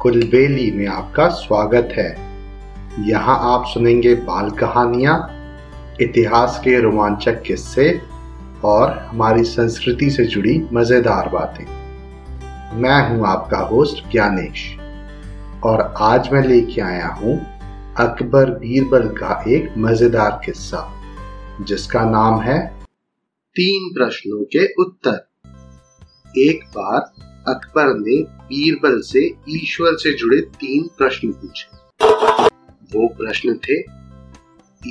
कुलबेली में आपका स्वागत है। यहाँ आप सुनेंगे बाल कहानियाँ, इतिहास के रोमांचक किस्से और हमारी संस्कृति से जुड़ी मज़ेदार बातें। मैं हूँ आपका होस्ट ज्ञानेश और आज मैं लेके आया हूँ अकबर बीरबल का एक मज़ेदार किस्सा, जिसका नाम है, तीन प्रश्नों के उत्तर। एक बार अकबर ने बीरबल से ईश्वर से जुड़े तीन प्रश्न पूछे। वो प्रश्न थे,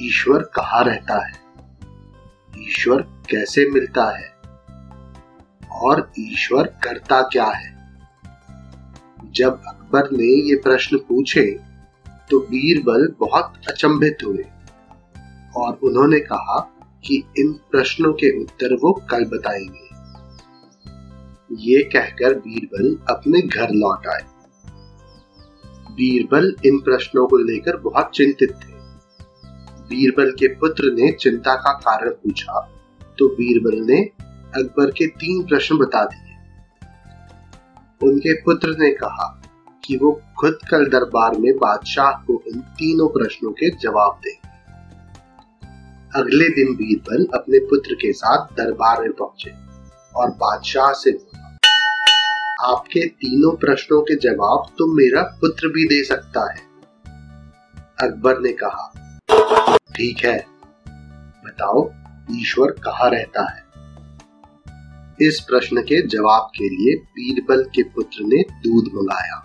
ईश्वर कहाँ रहता है? ईश्वर कैसे मिलता है? और ईश्वर करता क्या है? जब अकबर ने ये प्रश्न पूछे तो बीरबल बहुत अचंभित हुए और उन्होंने कहा कि इन प्रश्नों के उत्तर वो कल बताएँगे। ये कहकर बीरबल अपने घर लौट आए। बीरबल इन प्रश्नों को लेकर बहुत चिंतित थे। बीरबल के पुत्र ने चिंता का कारण पूछा तो बीरबल ने अकबर के तीन प्रश्न बता दिए। उनके पुत्र ने कहा कि वो खुद कल दरबार में बादशाह को इन तीनों प्रश्नों के जवाब देंगे। अगले दिन बीरबल अपने पुत्र के साथ दरबार में पहुँचे और बादशाह से बोला आपके तीनों प्रश्नों के जवाब तो मेरा पुत्र भी दे सकता है। अकबर ने कहा, ठीक है, बताओ, ईश्वर कहाँ रहता है? इस प्रश्न के जवाब के लिए बीरबल के पुत्र ने दूध मंगाया,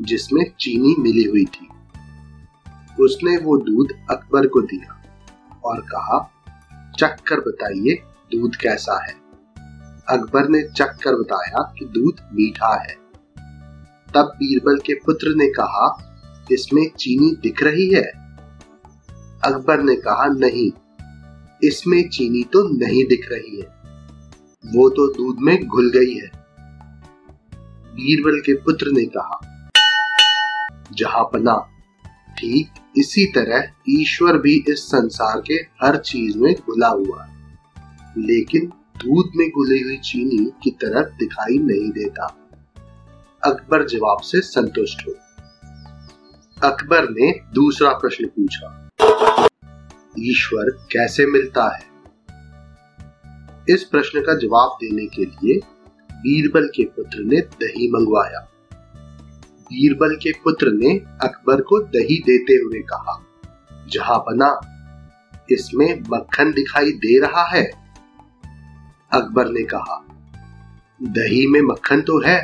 जिसमें चीनी मिली हुई थी। उसने वो दूध अकबर को दिया और कहा, चक्कर बताइए, दूध कैसा है? अकबर ने चख कर बताया कि दूध मीठा है। तब बीरबल के पुत्र ने कहा, इसमें चीनी दिख रही है? अकबर ने कहा, नहीं, इसमें चीनी तो नहीं दिख रही है। वो तो दूध में घुल गई है। बीरबल के पुत्र ने कहा, जहाँ पना, ठीक इसी तरह ईश्वर भी इस संसार के हर चीज़ में घुला हुआ है। लेकिन दूध में घुली हुई चीनी की तरह दिखाई नहीं देता। अकबर जवाब से संतुष्ट हो। अकबर ने दूसरा प्रश्न पूछा, ईश्वर कैसे मिलता है? इस प्रश्न का जवाब देने के लिए बीरबल के पुत्र ने दही मंगवाया। बीरबल के पुत्र ने अकबर को दही देते हुए कहा, जहाँ बना, इसमें मक्खन दिखाई दे रहा है। अकबर ने कहा, दही में मक्खन तो है,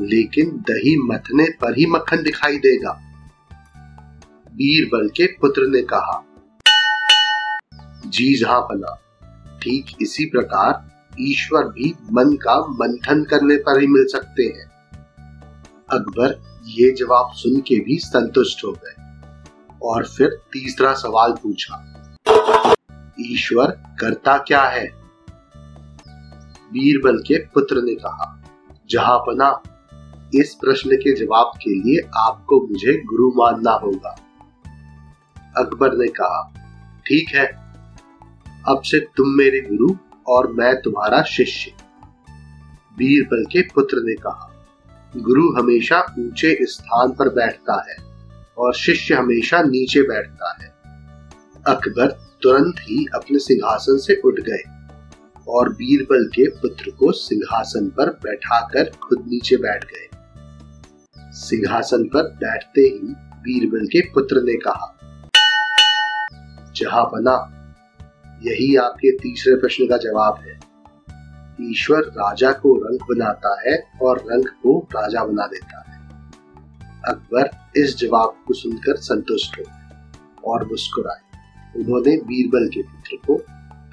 लेकिन दही मथने पर ही मक्खन दिखाई देगा। बीरबल के पुत्र ने कहा, जी जहाँ बना ठीक इसी प्रकार ईश्वर भी मन का मंथन करने पर ही मिल सकते हैं। अकबर ये जवाब सुन के भी संतुष्ट हो गए और फिर तीसरा सवाल पूछा, ईश्वर करता क्या है? बीरबल के पुत्र ने कहा, जहाँ पना, इस प्रश्न के जवाब के लिए आपको मुझे गुरु मानना होगा। अकबर ने कहा, ठीक है, अब से तुम मेरे गुरु और मैं तुम्हारा शिष्य। बीरबल के पुत्र ने कहा, गुरु हमेशा ऊँचे स्थान पर बैठता है और शिष्य हमेशा नीचे बैठता है। अकबर तुरंत ही अपने सिंहासन से उठ गए। और बीरबल के पुत्र को सिंहासन पर बैठाकर खुद नीचे बैठ गए। सिंहासन पर बैठते ही बीरबल के पुत्र ने कहा, जहाँ बना, यही आपके तीसरे प्रश्न का जवाब है। ईश्वर राजा को रंग बनाता है और रंग को राजा बना देता है। अकबर इस जवाब को सुनकर संतुष्ट हो और मुस्कुराए। उन्होंने बीरबल के पुत्र को